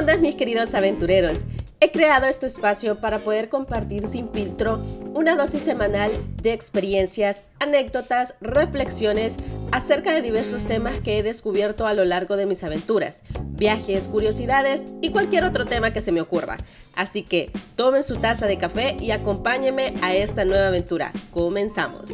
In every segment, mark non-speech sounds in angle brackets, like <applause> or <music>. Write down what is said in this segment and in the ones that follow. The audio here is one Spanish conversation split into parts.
onda mis queridos aventureros? He creado este espacio para poder compartir sin filtro una dosis semanal de experiencias, anécdotas, reflexiones acerca de diversos temas que he descubierto a lo largo de mis aventuras, viajes, curiosidades y cualquier otro tema que se me ocurra. Así que tomen su taza de café y acompáñenme a esta nueva aventura. Comenzamos.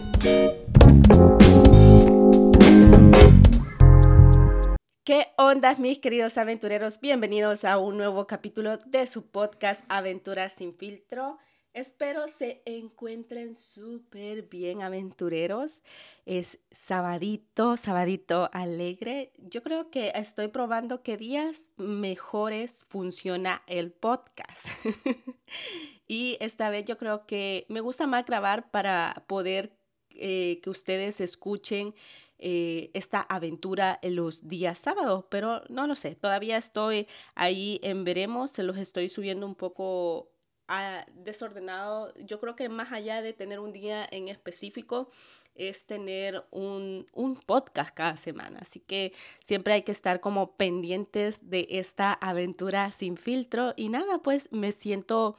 ¿Qué ondas mis queridos aventureros? Bienvenidos a un nuevo capítulo de su podcast Aventuras sin filtro. Espero se encuentren súper bien aventureros. Es sabadito, sabadito alegre. Yo creo que estoy probando qué días mejores funciona el podcast. <laughs> y esta vez yo creo que me gusta más grabar para poder eh, que ustedes escuchen eh, esta aventura en los días sábados, pero no lo sé, todavía estoy ahí en veremos, se los estoy subiendo un poco ah, desordenado. Yo creo que más allá de tener un día en específico, es tener un, un, podcast cada semana. Así que siempre hay que estar como pendientes de esta aventura sin filtro. Y nada, pues me siento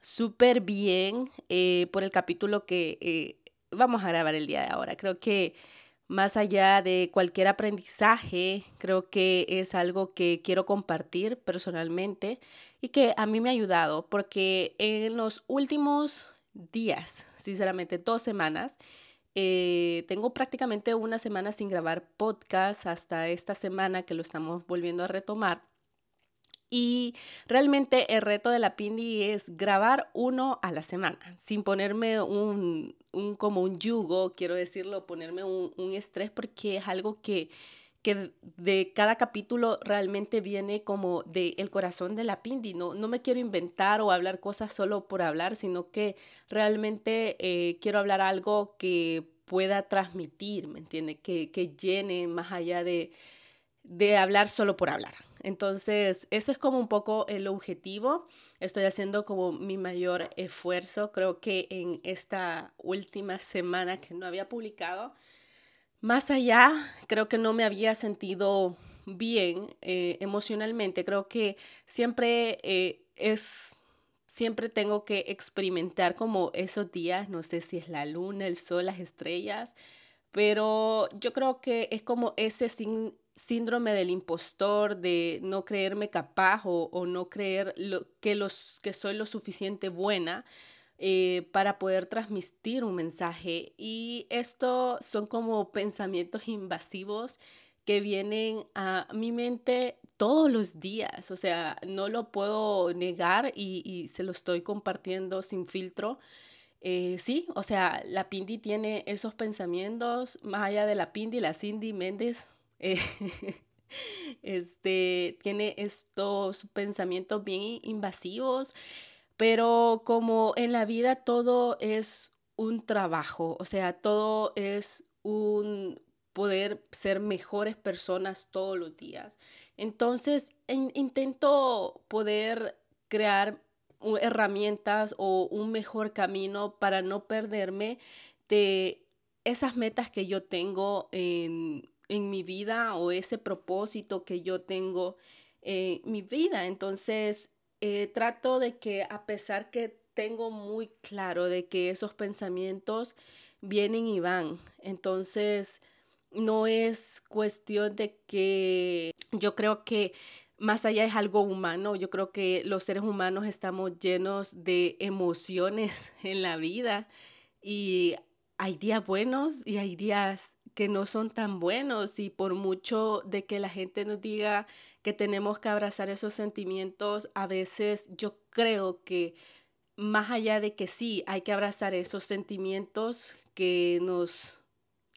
súper bien eh, por el capítulo que eh, vamos a grabar el día de ahora. Creo que más allá de cualquier aprendizaje, creo que es algo que quiero compartir personalmente y que a mí me ha ayudado porque en los últimos días, sinceramente dos semanas, eh, tengo prácticamente una semana sin grabar podcast hasta esta semana que lo estamos volviendo a retomar. Y realmente el reto de la Pindi es grabar uno a la semana, sin ponerme un, un como un yugo, quiero decirlo, ponerme un, estrés, porque es algo que, que de cada capítulo realmente viene como del el corazón de la Pindi. No, no me quiero inventar o hablar cosas solo por hablar, sino que realmente eh, quiero hablar algo que pueda transmitir, ¿me entiende? Que, que llene más allá de, de hablar solo por hablar. Entonces, eso es como un poco el objetivo. Estoy haciendo como mi mayor esfuerzo. Creo que en esta última semana que no había publicado, más allá, creo que no me había sentido bien eh, emocionalmente. Creo que siempre eh, es, siempre tengo que experimentar como esos días, no sé si es la luna, el sol, las estrellas, pero yo creo que es como ese sin, síndrome del impostor, de no creerme capaz o, no creer lo, que, los, que soy lo suficiente buena eh, para poder transmitir un mensaje. Y esto son como pensamientos invasivos que vienen a mi mente todos los días. O sea, no lo puedo negar y, se lo estoy compartiendo sin filtro. Eh, sí, o sea, la Pindi tiene esos pensamientos, más allá de la Pindi, la Cindy Méndez, eh, <laughs> este, tiene estos pensamientos bien invasivos, pero como en la vida todo es un trabajo, o sea, todo es un poder ser mejores personas todos los días. Entonces, intento poder crear herramientas o un mejor camino para no perderme de esas metas que yo tengo en, en mi vida o ese propósito que yo tengo en mi vida. Entonces, eh, trato de que a pesar que tengo muy claro de que esos pensamientos vienen y van, entonces no es cuestión de que yo creo que más allá es algo humano, yo creo que los seres humanos estamos llenos de emociones <laughs> en la vida y hay días buenos y hay días que no son tan buenos y por mucho de que la gente nos diga que tenemos que abrazar esos sentimientos, a veces yo creo que más allá de que sí, hay que abrazar esos sentimientos que nos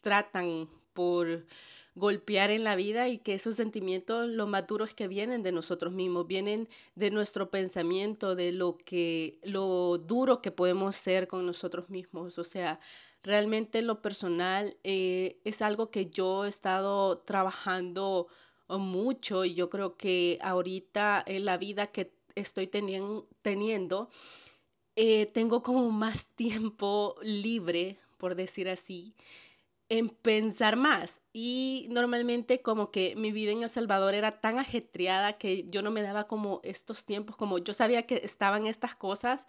tratan por golpear en la vida y que esos sentimientos, lo más que vienen de nosotros mismos, vienen de nuestro pensamiento, de lo que, lo duro que podemos ser con nosotros mismos. O sea, Realmente lo personal eh, es algo que yo he estado trabajando oh, mucho y yo creo que ahorita en la vida que estoy teniendo, eh, tengo como más tiempo libre, por decir así, en pensar más. Y normalmente como que mi vida en El Salvador era tan ajetreada que yo no me daba como estos tiempos, como yo sabía que estaban estas cosas,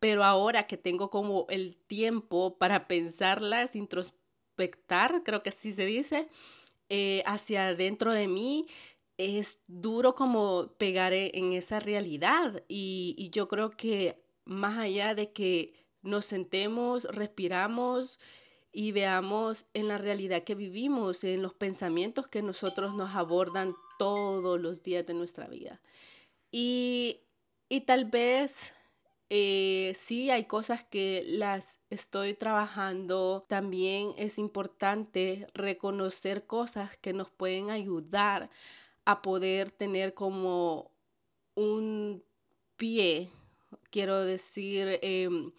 pero ahora que tengo como el tiempo para pensarlas, introspectar, creo que así se dice, eh, hacia dentro de mí, es duro como pegar e, en esa realidad. Y, y yo creo que más allá de que nos sentemos, respiramos, y veamos en la realidad que vivimos, en los pensamientos que nosotros nos abordan todos los días de nuestra vida. Y, tal vez eh, sí hay cosas que las estoy trabajando. También es importante reconocer cosas que nos pueden ayudar a poder tener como un pie, quiero decir, em,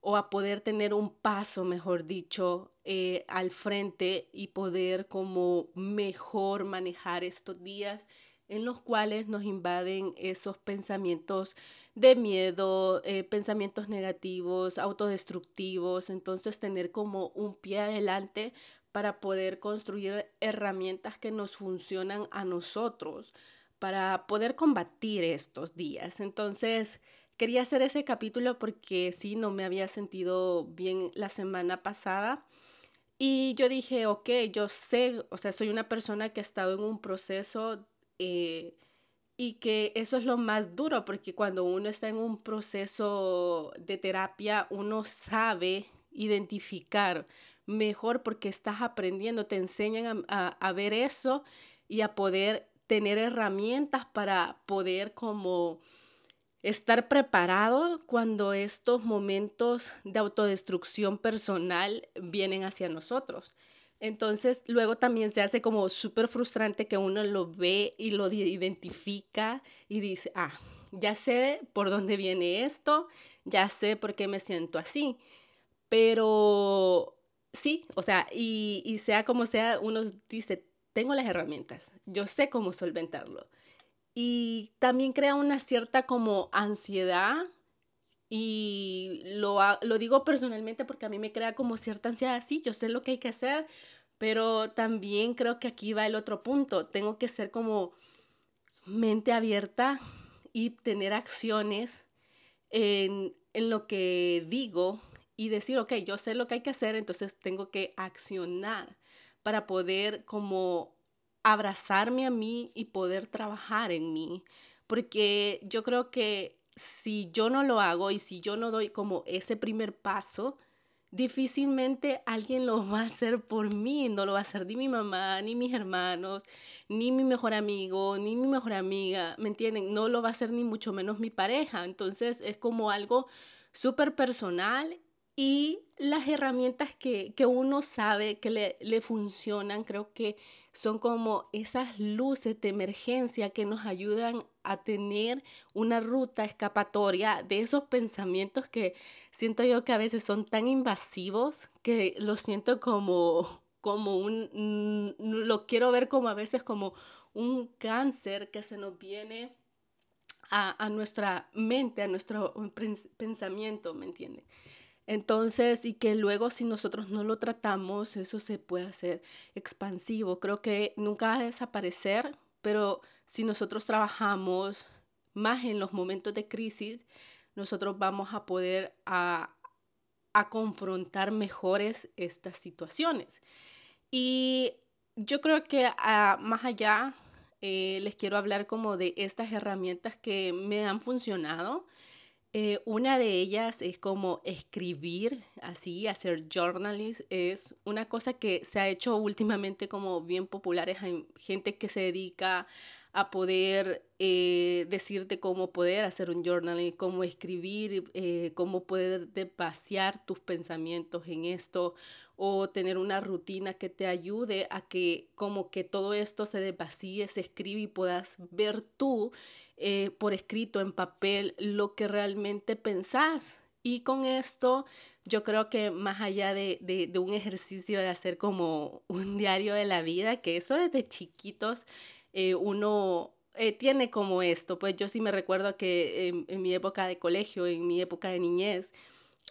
o a poder tener un paso, mejor dicho, eh, al frente y poder como mejor manejar estos días en los cuales nos invaden esos pensamientos de miedo, eh, pensamientos negativos, autodestructivos. Entonces tener como un pie adelante para poder construir herramientas que nos funcionan a nosotros, para poder combatir estos días. Entonces, quería hacer ese capítulo porque sí, no me había sentido bien la semana pasada. Y yo dije, ok, yo sé, o sea, soy una persona que ha estado en un proceso eh, y que eso es lo más duro, porque cuando uno está en un proceso de terapia, uno sabe identificar mejor porque estás aprendiendo, te enseñan a, a ver eso y a poder tener herramientas para poder como estar preparado cuando estos momentos de autodestrucción personal vienen hacia nosotros. Entonces, luego también se hace como súper frustrante que uno lo ve y lo identifica y dice, ah, ya sé por dónde viene esto, ya sé por qué me siento así. Pero sí, o sea, y, y sea como sea, uno dice, tengo las herramientas, yo sé cómo solventarlo y también crea una cierta como ansiedad y lo, lo digo personalmente porque a mí me crea como cierta ansiedad, sí, yo sé lo que hay que hacer, pero también creo que aquí va el otro punto, tengo que ser como mente abierta y tener acciones en, en lo que digo y decir, ok, yo sé lo que hay que hacer, entonces tengo que accionar para poder como abrazarme a mí y poder trabajar en mí. Porque yo creo que si yo no lo hago y si yo no doy como ese primer paso, difícilmente alguien lo va a hacer por mí, no lo va a hacer ni mi mamá, ni mis hermanos, ni mi mejor amigo, ni mi mejor amiga, ¿me entienden? No lo va a hacer ni mucho menos mi pareja. Entonces es como algo súper personal y las herramientas que, uno sabe que le, le funcionan, creo que son como esas luces de emergencia que nos ayudan a tener una ruta escapatoria de esos pensamientos que siento yo que a veces son tan invasivos que lo siento como, como un, lo quiero ver como a veces como un cáncer que se nos viene a, a nuestra mente, a nuestro pensamiento, ¿me entienden? Entonces, y que luego si nosotros no lo tratamos, eso se puede hacer expansivo. Creo que nunca va a desaparecer, pero si nosotros trabajamos más en los momentos de crisis, nosotros vamos a poder a, confrontar mejores estas situaciones. Y yo creo que ah, más allá eh, les quiero hablar como de estas herramientas que me han funcionado eh, una de ellas es como escribir, así, hacer journalism. Es una cosa que se ha hecho últimamente como bien popular. Hay gente que se dedica a poder eh, decirte cómo poder hacer un journaling, cómo escribir, eh, cómo poder pasear tus pensamientos en esto o tener una rutina que te ayude a que como que todo esto se desvacíe, se escribe y puedas ver tú eh, por escrito en papel lo que realmente pensás. Y con esto yo creo que más allá de, de un ejercicio de hacer como un diario de la vida, que eso desde chiquitos eh, uno eh, tiene como esto. Pues yo sí me recuerdo que en, mi época de colegio, en mi época de niñez,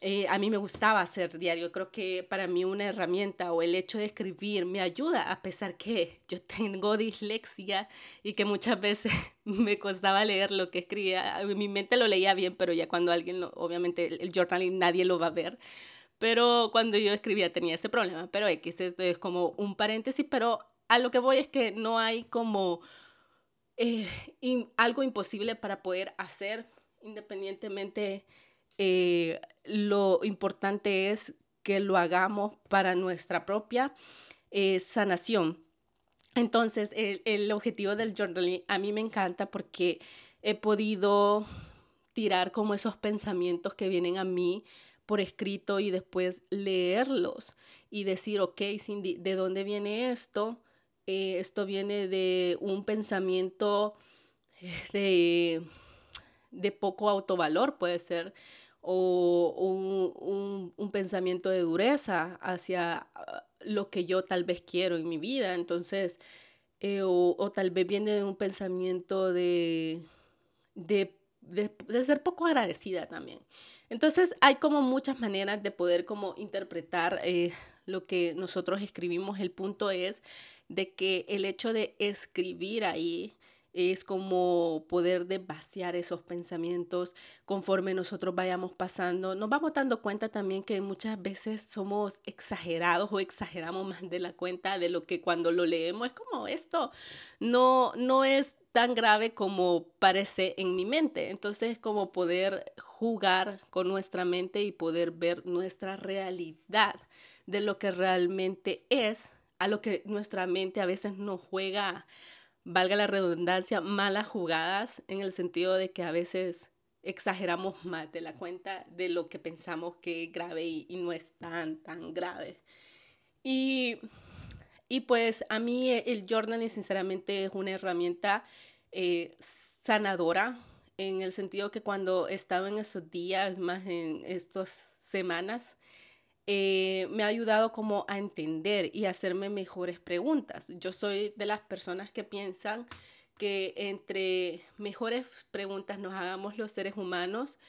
eh, a mí me gustaba hacer diario. Creo que para mí una herramienta o el hecho de escribir me ayuda, a pesar que yo <laughs> tengo dislexia y que muchas veces <laughs> me costaba leer lo que escribía. En mi mente lo leía bien, pero ya cuando alguien, lo, obviamente el, journaling nadie lo va a ver. Pero cuando yo escribía tenía ese problema. Pero X es, es como un paréntesis, pero a lo que voy es que no hay como eh, algo imposible para poder hacer independientemente eh, lo importante es que lo hagamos para nuestra propia eh, sanación. Entonces, el, objetivo del journaling a mí me encanta porque he podido tirar como esos pensamientos que vienen a mí por escrito y después leerlos y decir, ok, Cindy, ¿de dónde viene esto? Eh, esto viene de un pensamiento de, de poco autovalor, puede ser, o un, pensamiento de dureza hacia ah, lo que yo tal vez quiero en mi vida. Entonces, eh, o, tal vez viene de un pensamiento de, de, ser poco agradecida también. Entonces, hay como muchas maneras de poder como interpretar eh, lo que nosotros escribimos. El punto es de que el hecho de escribir ahí es como poder de vaciar esos pensamientos conforme nosotros vayamos pasando. Nos vamos dando cuenta también que muchas veces somos exagerados o exageramos más de la cuenta de lo que cuando lo leemos es como esto no, no es tan grave como parece en mi mente. Entonces, como poder jugar con nuestra mente y poder ver nuestra realidad de lo que realmente es, a lo que nuestra mente a veces nos juega valga la redundancia, malas jugadas en el sentido de que a veces exageramos más de la cuenta de lo que pensamos que es grave y, no es tan, tan grave. Y, y, pues a mí el journaling sinceramente es una herramienta eh, sanadora en el sentido que cuando estaba en esos días, más en estas semanas, eh, me ha ayudado como a entender y hacerme mejores preguntas. Yo soy de las personas que piensan que entre mejores preguntas nos hagamos los seres humanos,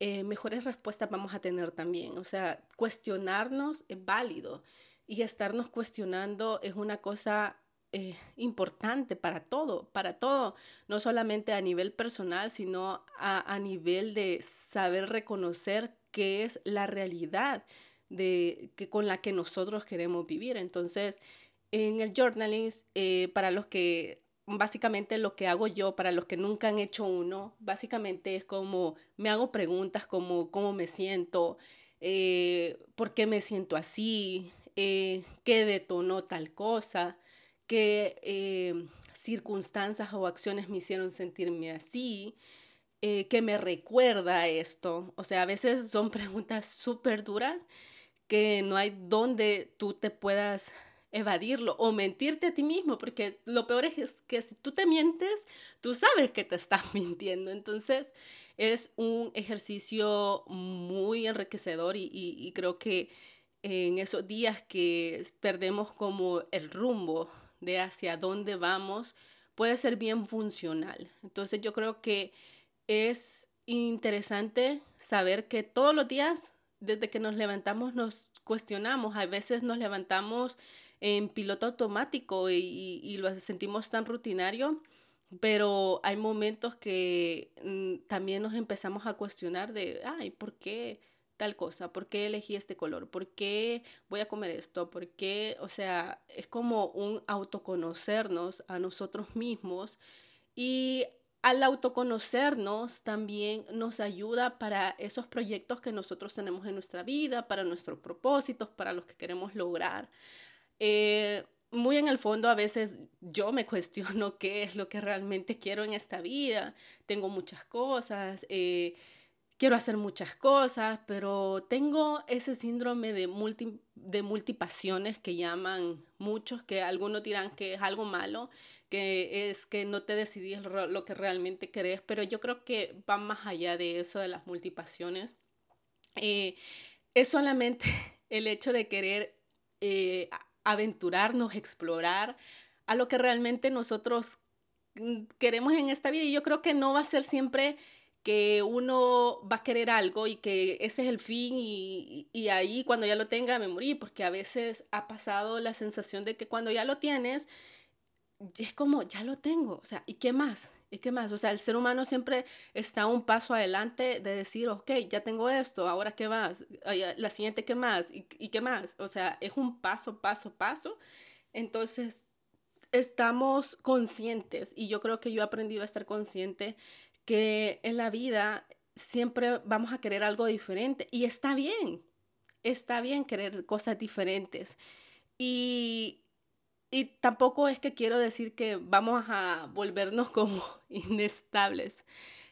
eh, mejores respuestas vamos a tener también. O sea, cuestionarnos es válido y estarnos cuestionando es una cosa eh, importante para todo, para todo, no solamente a nivel personal, sino a, a nivel de saber reconocer qué es la realidad de, que, con la que nosotros queremos vivir. Entonces, en el journaling, eh, para los que, básicamente lo que hago yo, para los que nunca han hecho uno, básicamente es como, me hago preguntas como cómo me siento, eh, por qué me siento así, eh, qué detonó tal cosa, qué circunstancias o acciones me hicieron sentirme así. qué me recuerda esto. O sea, a veces son <laughs> preguntas súper duras que no hay donde tú te puedas evadirlo o mentirte a ti mismo, porque lo peor es que si tú te mientes, tú sabes que te estás <laughs> mintiendo. Entonces es un ejercicio muy enriquecedor y, creo que en esos días que perdemos como el rumbo de hacia dónde vamos, puede ser bien funcional. Entonces yo creo que es interesante saber que todos los días desde que nos levantamos nos cuestionamos, a veces nos levantamos en piloto automático y, lo sentimos tan rutinario, pero hay momentos que mm, también nos empezamos a cuestionar de, ay, ¿por qué tal cosa? ¿Por qué elegí este color? ¿Por qué voy a comer esto? ¿Por qué? O sea, es como un autoconocernos a nosotros mismos y al autoconocernos también nos ayuda para esos proyectos que nosotros tenemos en nuestra vida, para nuestros propósitos, para los que queremos lograr. Eh, muy en el fondo a veces yo me <laughs> cuestiono qué es lo que realmente quiero en esta vida. Tengo muchas cosas. Eh, quiero hacer muchas cosas, pero tengo ese síndrome de, multi, de multipasiones que llaman muchos, que algunos dirán que es algo malo, que es que no te decidís lo que realmente querés, pero yo creo que va más allá de eso, de las multipasiones. Eh, es solamente <laughs> el hecho de querer eh, aventurarnos, explorar a lo que realmente nosotros mm, queremos en esta vida. Y yo creo que no va a ser siempre que uno va a querer algo y que ese es el fin y, y, ahí cuando ya lo tenga me morí, porque a veces ha pasado la sensación de que cuando ya lo tienes, es como, ya lo tengo, o sea, ¿y qué más? ¿Y qué más? O sea, el ser humano siempre está un paso adelante de decir, ok, ya tengo esto, ahora qué más, la siguiente qué más, ¿Y, y qué más. O sea, es un paso, paso, paso. Entonces, estamos conscientes y yo creo que yo he aprendido a estar consciente que en la vida siempre vamos a querer algo diferente y está bien, está bien querer cosas diferentes. Y, y tampoco es que quiero decir que vamos a volvernos como <laughs> inestables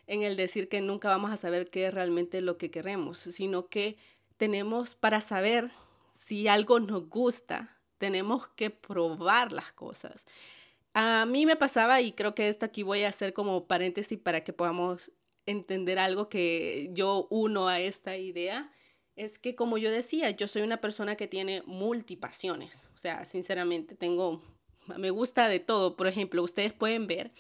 en el decir que nunca vamos a saber qué es realmente lo que queremos, sino que tenemos para saber si algo nos gusta, tenemos que probar las cosas. A mí me pasaba, y creo que esto aquí voy a hacer como paréntesis para que podamos entender algo que yo uno a esta idea, es que como yo decía, yo soy una persona que tiene multipasiones. O sea, sinceramente, tengo, me gusta de todo. Por ejemplo, ustedes pueden ver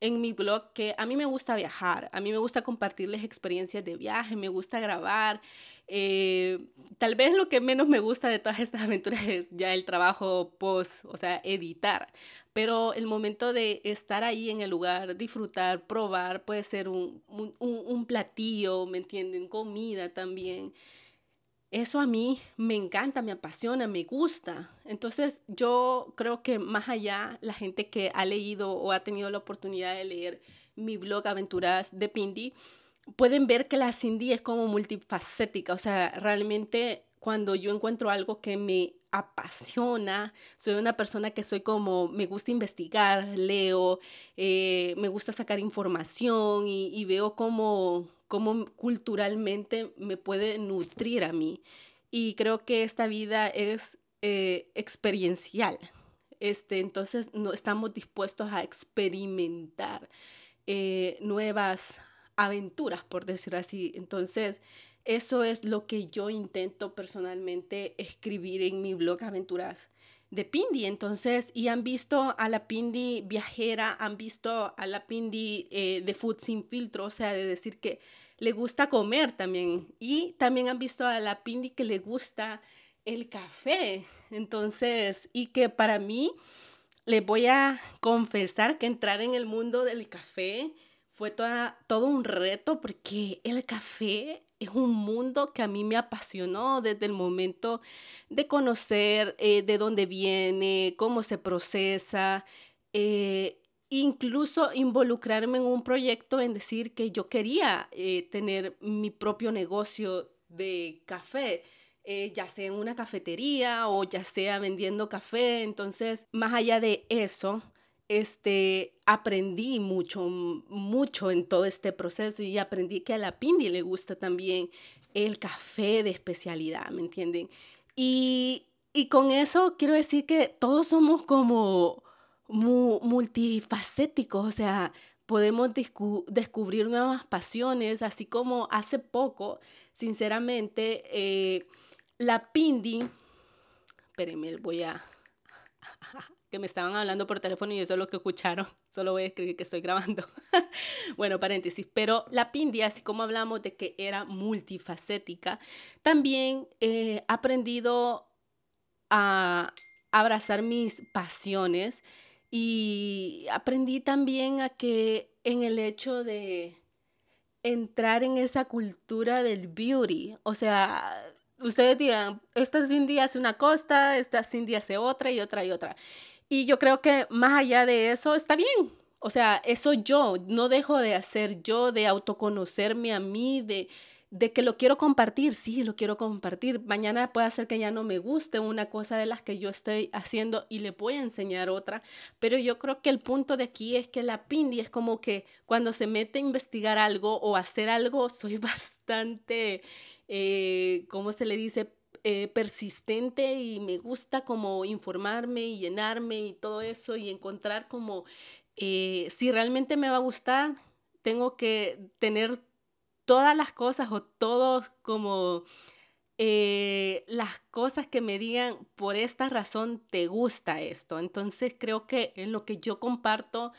en mi blog que a mí me gusta viajar, a mí me gusta compartirles experiencias de viaje, me gusta grabar. Eh, tal vez lo que menos me gusta de todas estas <laughs> aventuras es ya el trabajo post, o sea, editar. Pero el momento de estar ahí en el lugar, disfrutar, probar, puede ser un, un, un platillo, ¿me entienden? Comida también. Eso a mí me encanta, me apasiona, me gusta. Entonces yo creo que más allá, la gente que ha leído o ha tenido la oportunidad de leer mi blog Aventuras de Pindi, pueden ver que la Cindy es como multifacética. O sea, realmente cuando yo encuentro algo que me apasiona, soy una persona que soy como, me gusta investigar, leo, eh, me gusta sacar información y, y veo como cómo culturalmente me puede nutrir a mí. Y creo que esta vida es eh, experiencial. Este, entonces no estamos dispuestos a experimentar eh, nuevas aventuras, por decirlo así. Entonces, eso es lo que yo intento personalmente escribir en mi blog Aventuras de Pindi. Entonces, y han visto a la Pindi viajera, han visto a la Pindi eh, de Food Sin Filtro, o sea, de decir que le gusta comer también. Y también han visto a la Pindi que le gusta el café. Entonces, y que para mí, le voy a confesar que entrar en el mundo del café fue toda, todo un reto porque el café es un mundo que a mí me apasionó desde el momento de conocer eh, de dónde viene, cómo se procesa, eh, incluso involucrarme en un proyecto en decir que yo quería eh, tener mi propio negocio de café. ya sea en una cafetería o ya sea vendiendo café. Entonces, más allá de eso, este, aprendí mucho, mucho en todo este proceso y aprendí que a la Pindi le gusta también el café de especialidad, ¿me entienden? Y, y con eso quiero decir que todos somos como multifacéticos, o sea, podemos descubrir nuevas pasiones, así como hace poco, sinceramente, eh, la Pindi, espérenme, voy a <laughs> que me estaban hablando por teléfono y eso es lo que escucharon. <laughs> Solo voy a escribir que estoy grabando. <laughs> bueno, paréntesis. Pero la Pindia, así como hablamos de que era multifacética, también he aprendido a abrazar mis pasiones y aprendí también a que en el hecho de entrar en esa cultura del beauty, o sea, ustedes digan, esta Cindy hace una costa, esta Cindy hace otra y otra y otra. Y yo creo que más allá de eso está bien. O sea, eso yo, no dejo de hacer yo, de autoconocerme a mí, de, de que lo quiero compartir, sí, lo quiero compartir. Mañana puede ser que ya no me guste una cosa de las que yo estoy haciendo y le voy a enseñar otra, pero yo creo que el punto de aquí es que la Pindi es como que cuando se mete a investigar algo o hacer algo, soy <laughs> bastante, eh, ¿cómo se le dice? Eh, persistente y me gusta como informarme y llenarme y todo eso y encontrar como eh, si realmente me va a gustar, tengo que tener todas las cosas o todos como eh, las cosas que me digan por esta razón te gusta esto. Entonces creo que en lo que yo comparto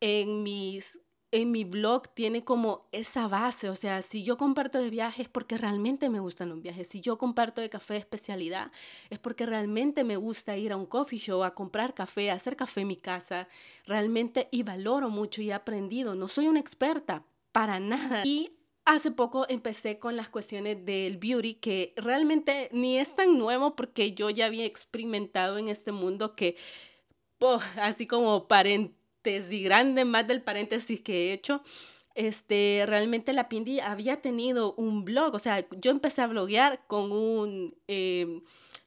en mis en mi blog tiene como esa base, o sea, si yo comparto de viajes porque realmente me gustan los viajes, si yo comparto de café de especialidad es porque realmente me gusta ir a un coffee show, a comprar café, a hacer café en mi casa, realmente y valoro mucho y he aprendido, no soy una experta para nada. Y Hace poco empecé con las cuestiones del beauty, que realmente ni es tan nuevo porque yo ya había experimentado en este mundo que, así como paréntesis grande, más del paréntesis que he hecho, este, realmente la Pindi había tenido un blog, o sea, yo empecé a bloguear con un, em,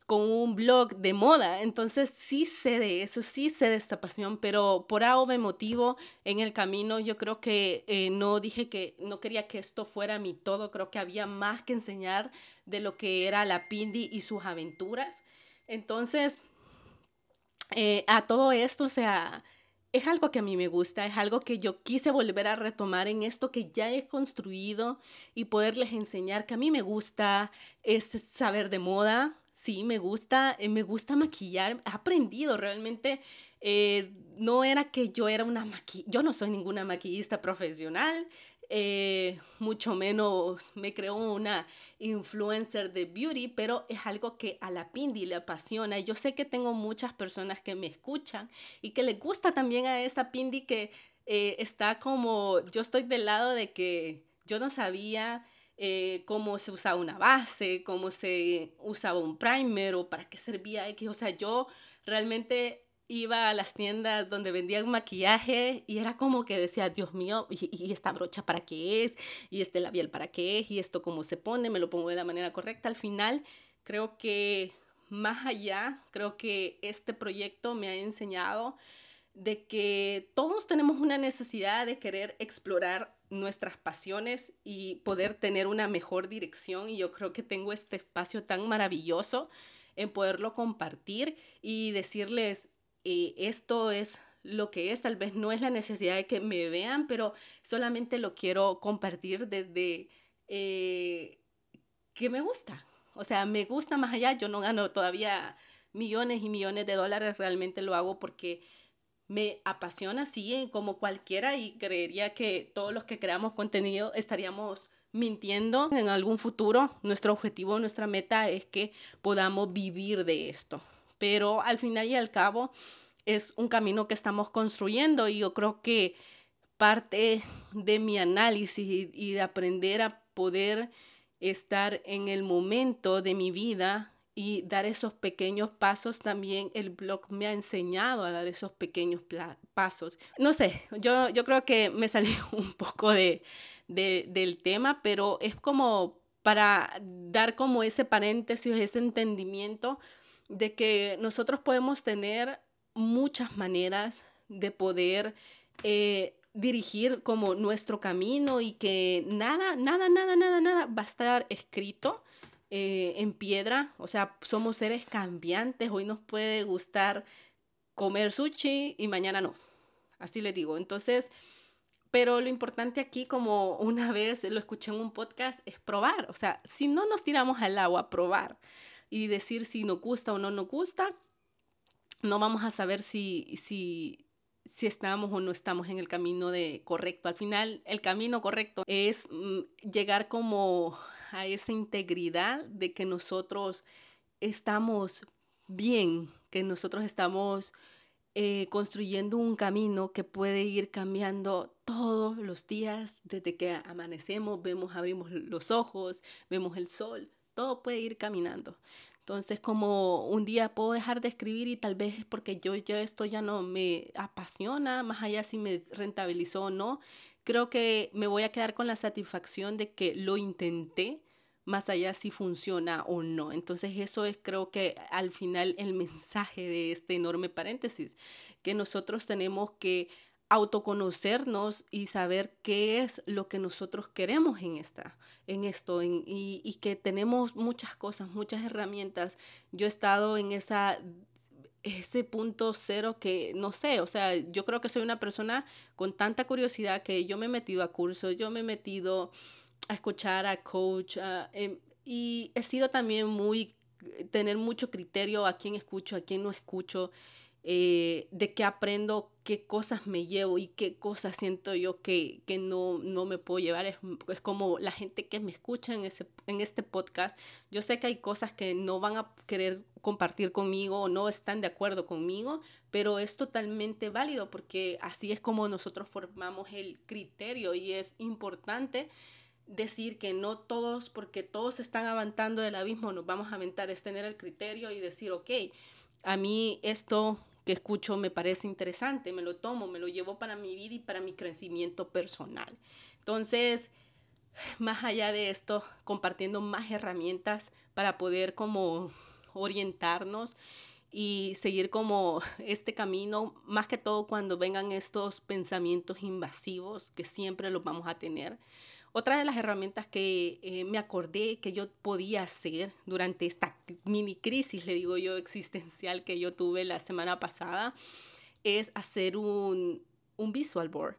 con un blog de moda, entonces sí sé de eso, sí sé de esta pasión, pero por algo motivo en el camino yo creo que eh, no dije que no quería que esto fuera mi todo, creo que había más que enseñar de lo que era la Pindi y sus aventuras. Entonces, eh, a todo esto, o sea, es algo que a mí me gusta, es algo que yo quise volver a retomar en esto que ya he construido y poderles enseñar que a mí me gusta es saber de moda, sí, me gusta, eh, me gusta maquillar, he aprendido realmente. Eh, no era que yo era una maquillista, yo no soy ninguna maquillista profesional, eh, mucho menos me creo una influencer de beauty, pero es algo que a la Pindi le apasiona. Yo sé que tengo muchas personas que me escuchan y que le gusta también a esta Pindi que está como, yo estoy del lado de que yo no sabía eh, cómo se usaba una base, cómo se usaba un primer o para qué servía X. O sea, yo realmente iba a las tiendas donde vendían maquillaje y era como que decía, Dios mío, ¿y, esta brocha para qué es? ¿Y este labial para qué es? ¿Y esto cómo se pone? ¿Me lo pongo de la manera correcta? Al final, creo que más allá, creo que este proyecto me ha enseñado de que todos tenemos una necesidad de querer explorar nuestras pasiones y poder tener una mejor dirección. Y yo creo que tengo este espacio tan maravilloso en poderlo compartir y decirles, eh, esto es lo que es, tal vez no es la necesidad de que me vean, pero solamente lo quiero compartir desde eh, que me gusta. O sea, me gusta más allá, yo no gano todavía millones y millones de dólares, realmente lo hago porque me apasiona, sí, como cualquiera, y creería que todos los que creamos contenido estaríamos mintiendo en algún futuro. Nuestro objetivo, nuestra meta es que podamos vivir de esto. Pero al final y al cabo es un camino que estamos construyendo y yo creo que parte de mi análisis y de aprender a poder estar en el momento de mi vida y dar esos pequeños pasos también el blog me ha enseñado a dar esos pequeños pasos. No sé, yo, yo creo que me salí <laughs> un poco de, del tema, pero es como para dar como ese paréntesis, ese entendimiento de que nosotros podemos tener muchas maneras de poder eh, dirigir como nuestro camino y que nada, nada, nada, nada, nada va a estar escrito eh, en piedra, o sea, somos seres cambiantes, hoy nos puede gustar comer sushi y mañana no, así les digo. Entonces, pero lo importante aquí, como una vez lo escuché en un podcast, es probar, o sea, si no nos tiramos al agua, probar y decir si nos gusta o no nos gusta, no vamos a saber si, si, si estamos o no estamos en el camino de correcto. Al final, el camino correcto es mm, llegar como a esa integridad de que nosotros estamos bien, que nosotros estamos eh, construyendo un camino que puede ir cambiando todos los días, desde que amanecemos, vemos, abrimos los ojos, vemos el sol, todo puede ir caminando. Entonces, como un día puedo dejar de escribir y tal vez es porque yo ya esto ya no me apasiona, más allá si me rentabilizó o no, creo que me voy a quedar con la satisfacción de que lo intenté, más allá si funciona o no. Entonces eso es creo que al final el mensaje de este enorme paréntesis, que nosotros tenemos que autoconocernos y saber qué es lo que nosotros queremos en, esta, en esto y, y que tenemos muchas cosas, muchas herramientas. Yo he estado en esa ese punto cero que no sé, o sea, yo creo que soy una persona con tanta curiosidad que yo me he metido a cursos, yo me he metido a escuchar a coach em, y he sido también muy, tener mucho criterio a quién escucho, a quién no escucho, eh, de qué aprendo, qué cosas me llevo y qué cosas siento yo que, que no, no me puedo llevar. Es, es, como la gente que me escucha en, ese, en este podcast. Yo sé que hay cosas que no van a querer compartir conmigo o no están de acuerdo conmigo, pero es totalmente válido porque así es como nosotros formamos el criterio y es importante decir que no todos, porque todos están aventando del abismo, nos vamos a aventar, es tener el criterio y decir, ok, a mí esto que escucho me parece interesante, me lo tomo, me lo llevo para mi vida y para mi crecimiento personal. Entonces, más allá de esto, compartiendo más herramientas para poder como orientarnos y seguir como este camino, más que todo cuando vengan estos pensamientos invasivos que siempre los vamos a tener. Otra de las herramientas que eh, me acordé que yo podía hacer durante esta mini crisis, le digo yo, existencial que yo tuve la semana pasada, es hacer un, un visual board.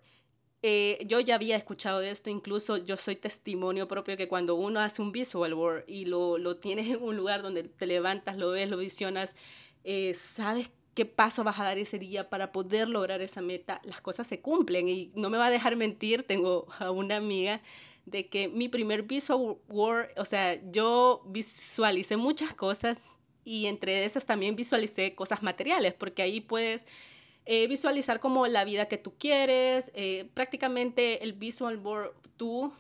Eh, yo ya había escuchado de esto, incluso yo soy testimonio propio que cuando uno hace un visual board y lo, lo tienes en un lugar donde te levantas, lo ves, lo visionas, eh, sabes qué paso vas a dar ese día para poder lograr esa meta, las cosas se cumplen. Y no me va a dejar mentir, tengo a una amiga de que mi primer visual word, o sea, yo visualicé muchas cosas y entre esas también visualicé cosas materiales, porque ahí puedes eh, visualizar como la vida que tú quieres, eh, prácticamente el visual board tú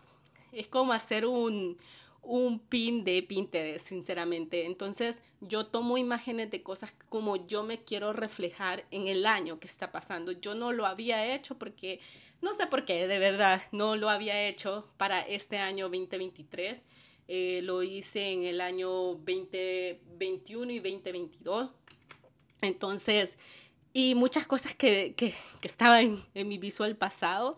es como hacer un, un pin de Pinterest, sinceramente. Entonces, yo tomo imágenes de cosas como yo me quiero reflejar en el año que está pasando. Yo no lo había hecho porque, no sé por qué, de verdad, no lo había hecho para este año 2023. Eh, lo hice en el año 2021 y 2022. Entonces, y muchas cosas que, que, que estaban en mi visual pasado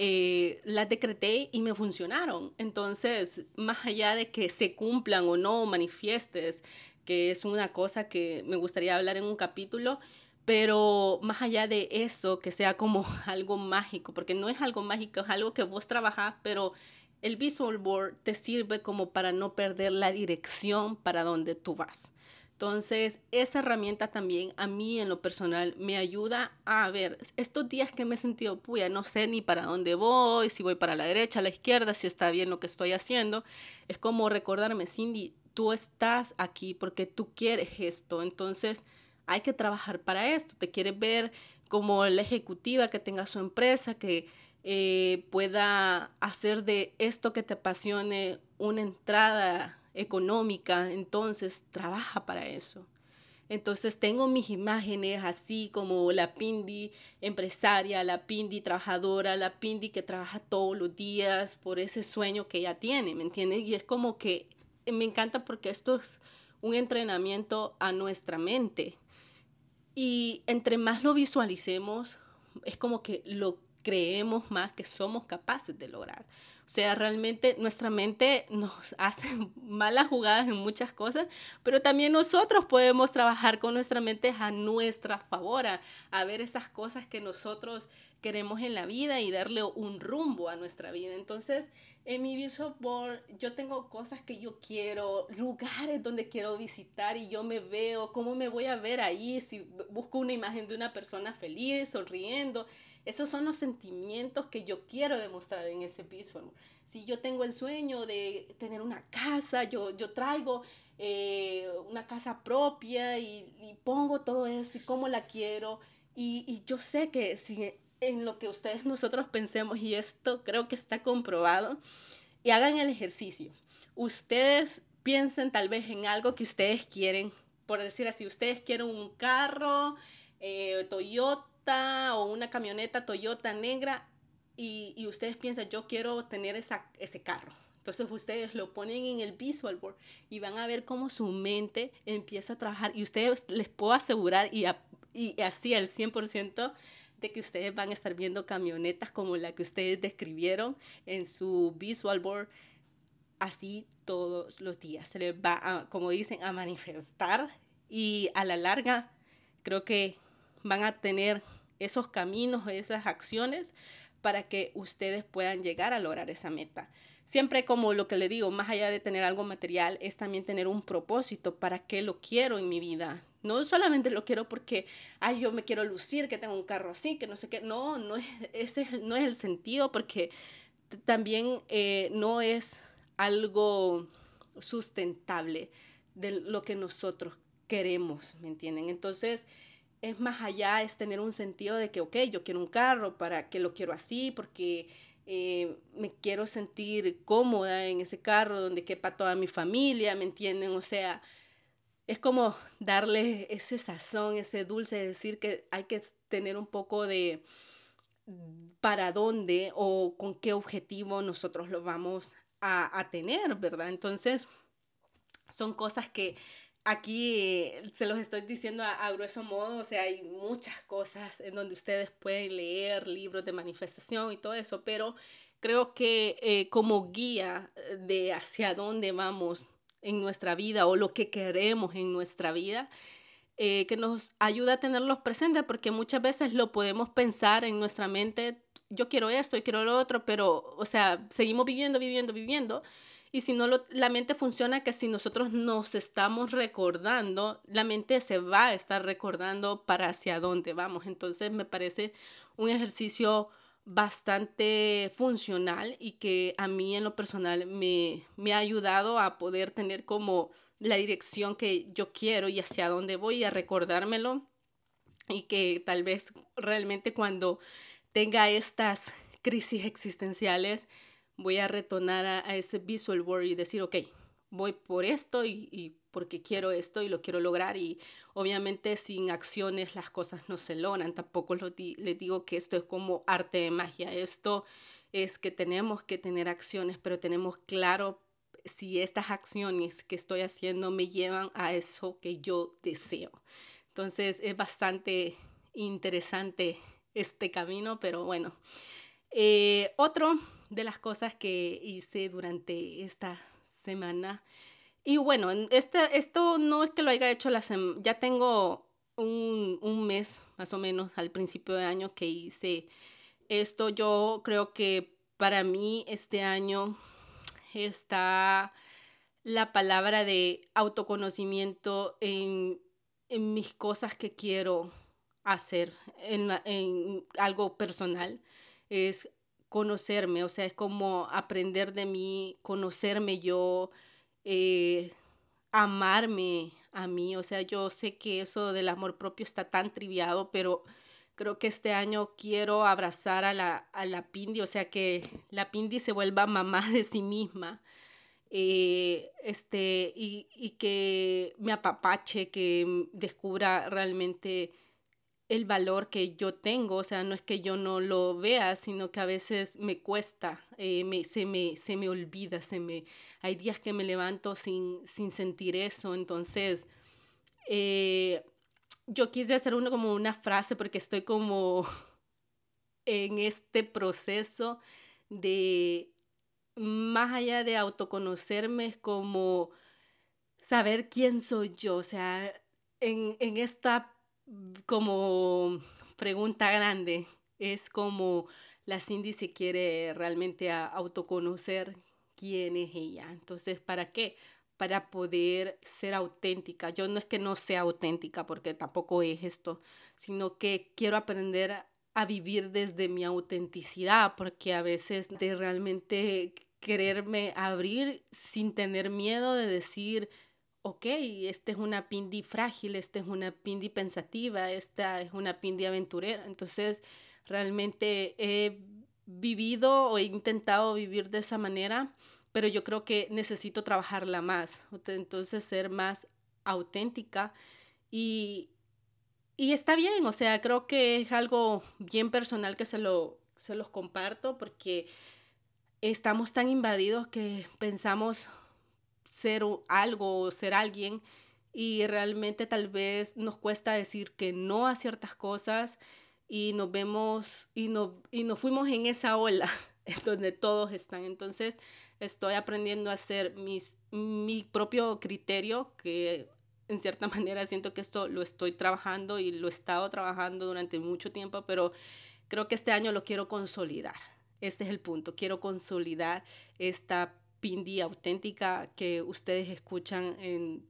eh, las decreté y me funcionaron. Entonces, más allá de que se cumplan o no manifiestes, que es una cosa que me gustaría hablar en un capítulo, pero más allá de eso, que sea como <laughs> algo mágico, porque no es algo mágico, es algo que vos trabajás, pero el visual board te sirve como para no perder la dirección para donde tú vas. Entonces, esa herramienta también a mí en lo personal me ayuda a ver estos días que me he sentido, puya, no sé ni para dónde voy, si voy para la derecha, la izquierda, si está bien lo que estoy haciendo. Es como recordarme, Cindy, tú estás aquí porque tú quieres esto. Entonces, hay que trabajar para esto. Te quieres ver como la ejecutiva que tenga su empresa, que eh, pueda hacer de esto que te apasione una entrada económica, entonces trabaja para eso. Entonces tengo mis imágenes así como la Pindi empresaria, la Pindi trabajadora, la Pindi que trabaja todos los días por ese sueño que ella tiene, ¿me entiendes? Y es como que me encanta porque esto es un entrenamiento a nuestra mente. Y entre más lo visualicemos, es como que lo creemos más que somos capaces de lograr. O sea, realmente nuestra mente nos <laughs> hace malas jugadas en muchas cosas, pero también nosotros podemos trabajar con nuestra mente a nuestra favor, a, ver esas cosas que nosotros queremos en la vida y darle un rumbo a nuestra vida. Entonces, en mi vision board yo tengo cosas que yo quiero, lugares donde quiero visitar y yo me veo, cómo me voy a ver ahí, si busco una imagen de una persona feliz, sonriendo, esos son los sentimientos que yo quiero demostrar en ese piso. Si yo tengo el sueño de tener una casa, yo, yo traigo eh, una casa propia y, pongo todo esto y cómo la quiero. Y, y yo sé que si en lo que ustedes <laughs> nosotros pensemos, y esto creo que está comprobado, y hagan el ejercicio. Ustedes piensen tal vez en algo que ustedes quieren, por decir así, ustedes quieren un carro, eh, Toyota, o una camioneta Toyota negra y, y ustedes piensan, yo quiero tener esa, ese carro. Entonces ustedes lo ponen en el visual board y van a ver cómo su mente empieza a trabajar y ustedes les puedo asegurar y, y así al 100% de que ustedes van a estar viendo camionetas como la que ustedes describieron en su visual board así todos los días. Se les va, a, como dicen, a manifestar y a la larga creo que van a tener esos caminos, esas acciones para que ustedes puedan llegar a lograr esa meta. Siempre como lo que le digo, más allá de tener algo material, es también tener un propósito, para qué lo quiero en mi vida, No solamente lo quiero porque, ay, yo me quiero lucir, que tengo un carro así, que no sé qué. No, no es, ese no es el sentido porque también eh, no es algo sustentable de lo que nosotros queremos, ¿me entienden? Entonces, es más allá, es tener un sentido de que, ok, yo quiero un carro, ¿para que lo quiero así? Porque eh, me quiero sentir cómoda en ese carro donde quepa toda mi familia, ¿me entienden? O sea, es como darle ese sazón, ese dulce, decir que hay que tener un poco de para dónde o con qué objetivo nosotros lo vamos a, a tener, ¿verdad? Entonces, son cosas que aquí se los estoy diciendo a, grueso modo, o sea, hay muchas cosas en donde ustedes pueden leer libros de manifestación y todo eso, pero creo que eh, como guía de hacia dónde vamos en nuestra vida o lo que queremos en nuestra vida, eh, que nos ayuda a tenerlos presentes, porque muchas veces lo podemos pensar en nuestra mente, yo quiero esto y quiero lo otro, pero, o sea, seguimos viviendo, viviendo, viviendo, y si no, la mente funciona que si nosotros nos estamos recordando, la mente se va a estar recordando para hacia dónde vamos. Entonces me parece un ejercicio bastante funcional y que a mí en lo personal me, me ha ayudado a poder tener como la dirección que yo quiero y hacia dónde voy a recordármelo y que tal vez realmente cuando tenga estas crisis existenciales voy a retornar a, ese visual board y decir, ok, voy por esto y, porque quiero esto y lo quiero lograr y obviamente sin acciones las cosas no se logran. Tampoco lo les digo que esto es como arte de magia. Esto es que tenemos que tener acciones, pero tenemos claro si estas acciones que estoy haciendo me llevan a eso que yo deseo. Entonces es bastante interesante este camino, pero bueno. Eh, otro de las cosas que hice durante esta semana. Y bueno, este, esto no es que lo haya hecho la semana, ya tengo un, un, mes más o menos al principio de año que hice esto. Yo creo que para mí este año está la palabra de autoconocimiento en, en mis cosas que quiero hacer, en, en algo personal. Es conocerme, o sea, es como aprender de mí, conocerme yo, eh, amarme a mí, o sea, yo sé que eso del amor propio está tan triviado, pero creo que este año quiero abrazar a la, a la Pindi, o sea, que la Pindi se vuelva mamá de sí misma. Eh, este, y, y que me apapache, que descubra realmente el valor que yo tengo, o sea, no es que yo no lo vea, sino que a veces me cuesta, eh, me, se, me, se me olvida, se me, hay días que me levanto sin, sin sentir eso, entonces eh, yo quise hacer uno, como una frase porque estoy como <laughs> en este proceso de, más allá de autoconocerme, es como saber quién soy yo, o sea, en, en esta como pregunta grande. Es como la Cindy se quiere realmente autoconocer quién es ella. Entonces, ¿para qué? Para poder ser auténtica. Yo no es que no sea auténtica, porque tampoco es esto, sino que quiero aprender a vivir desde mi autenticidad, porque a veces de realmente quererme abrir sin tener miedo de decir, ok, esta es una pindi frágil, esta es una pindi pensativa, esta es una pindi aventurera. Entonces, realmente he vivido o he intentado vivir de esa manera, pero yo creo que necesito trabajarla más. Entonces, ser más auténtica y, y está bien, o sea, creo que es algo bien personal que se, lo, se los comparto porque estamos tan invadidos que pensamos ser algo o ser alguien y realmente tal vez nos cuesta decir que no a ciertas cosas y nos vemos y, no, y nos fuimos en esa ola <laughs> donde todos están. Entonces estoy aprendiendo a hacer mis, mi propio criterio, que en cierta <laughs> manera siento que esto lo estoy trabajando y lo he estado trabajando durante mucho tiempo, pero creo que este año lo quiero consolidar. Este es el punto, quiero consolidar esta Pindi auténtica que ustedes escuchan en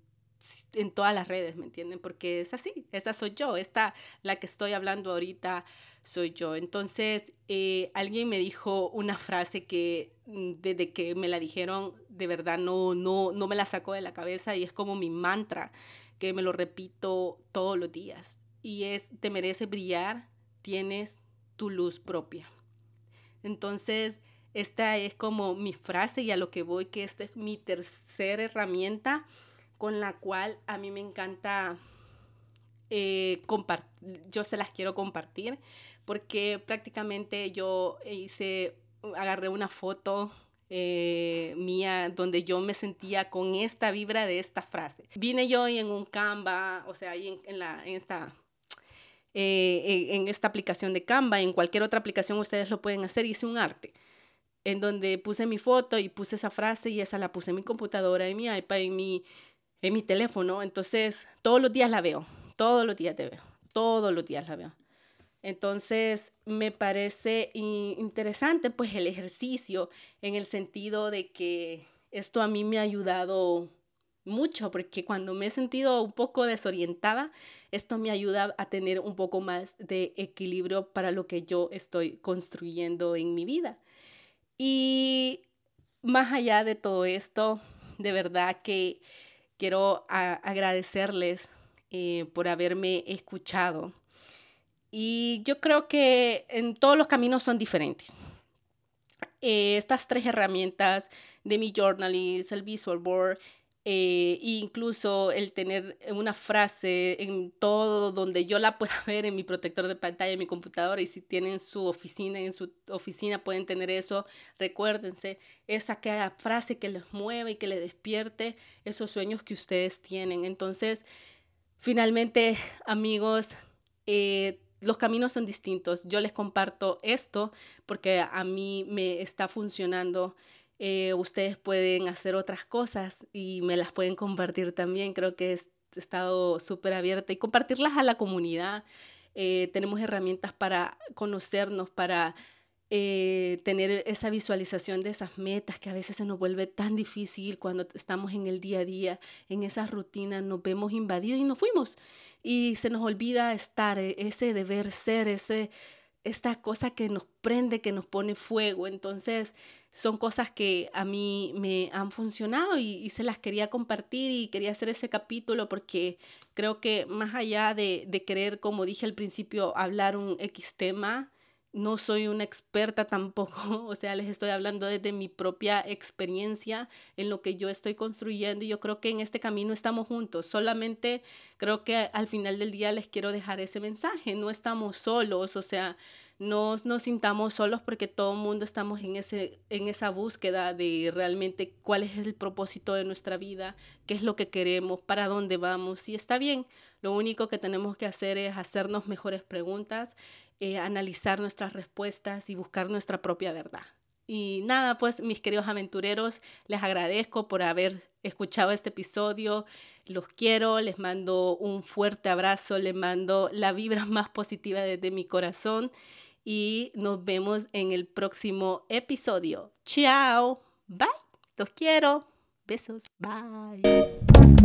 en todas las redes, ¿me entienden? Porque es así, esa soy yo, esta, la que estoy hablando ahorita, soy yo. Entonces, eh, alguien me dijo una frase que mm, desde que me la dijeron, de verdad no, no, no me la sacó de la cabeza y es como mi mantra, que me lo repito todos los días. Y es, te merece brillar, tienes tu luz propia. Entonces, esta es como mi frase y a lo que voy, que esta es mi tercera herramienta con la cual a mí me encanta eh, compartir, yo se las quiero compartir porque prácticamente yo hice, agarré una foto eh, mía donde yo me sentía con esta vibra de esta frase. Vine yo en un Canva, o sea, ahí en, la, en esta... Eh, en esta aplicación de Canva, en cualquier otra aplicación ustedes lo pueden hacer, hice un arte en donde puse mi foto y puse esa frase y esa la puse en mi computadora, en mi iPad, en mi, en mi teléfono. Entonces, todos los días la veo, todos los días te veo, todos los días la veo. Entonces, me parece interesante pues el ejercicio en el sentido de que esto a mí me ha ayudado mucho porque cuando me he sentido un poco desorientada, esto me ayuda a tener un poco más de equilibrio para lo que yo estoy construyendo en mi vida. Y más allá de todo esto, de verdad que quiero agradecerles eh, por haberme escuchado y yo creo que en todos los caminos son diferentes. Eh, estas tres herramientas de mi journalist, el visual board, eh, incluso el tener una frase en todo donde yo la pueda <laughs> ver en mi protector de pantalla en mi computadora y si tienen su oficina, en su oficina pueden tener eso, recuérdense, esa frase que les mueve y que les despierte esos sueños que ustedes tienen. Entonces, finalmente, amigos, eh, los caminos son distintos. Yo les comparto esto porque a mí me está funcionando. Eh, ustedes pueden hacer otras cosas y me las pueden compartir también. Creo que he estado súper abierta y compartirlas a la comunidad. Eh, tenemos herramientas para conocernos, para eh, tener esa visualización de esas metas que a veces se nos vuelve tan difícil cuando estamos en el día a día, en esas rutinas, nos vemos invadidos y nos fuimos. Y se nos olvida estar, e, ese deber ser, ese, esta cosa que nos prende, que nos pone fuego. Entonces, son cosas que a mí me han funcionado y, y, se las quería compartir y quería hacer ese capítulo porque creo que más allá de, de querer, como dije al principio, hablar un X tema, no soy una experta tampoco, <laughs> o sea, les estoy hablando desde mi propia experiencia en lo que yo estoy construyendo y yo creo que en este camino estamos juntos. Solamente creo que al final del día les quiero dejar ese mensaje, no estamos solos, o sea, no nos sintamos solos porque todo el mundo estamos en, ese, en esa búsqueda de realmente cuál es el propósito de nuestra vida, qué es lo que queremos, para dónde vamos. Y está bien, lo único que tenemos que hacer es hacernos mejores preguntas eh, analizar nuestras respuestas y buscar nuestra propia verdad. Y nada, pues mis queridos aventureros, les agradezco por haber escuchado este episodio. Los quiero, les mando un fuerte abrazo, les mando la vibra <laughs> más positiva desde mi corazón y nos vemos en el próximo episodio. Chao, bye, los quiero. Besos, bye.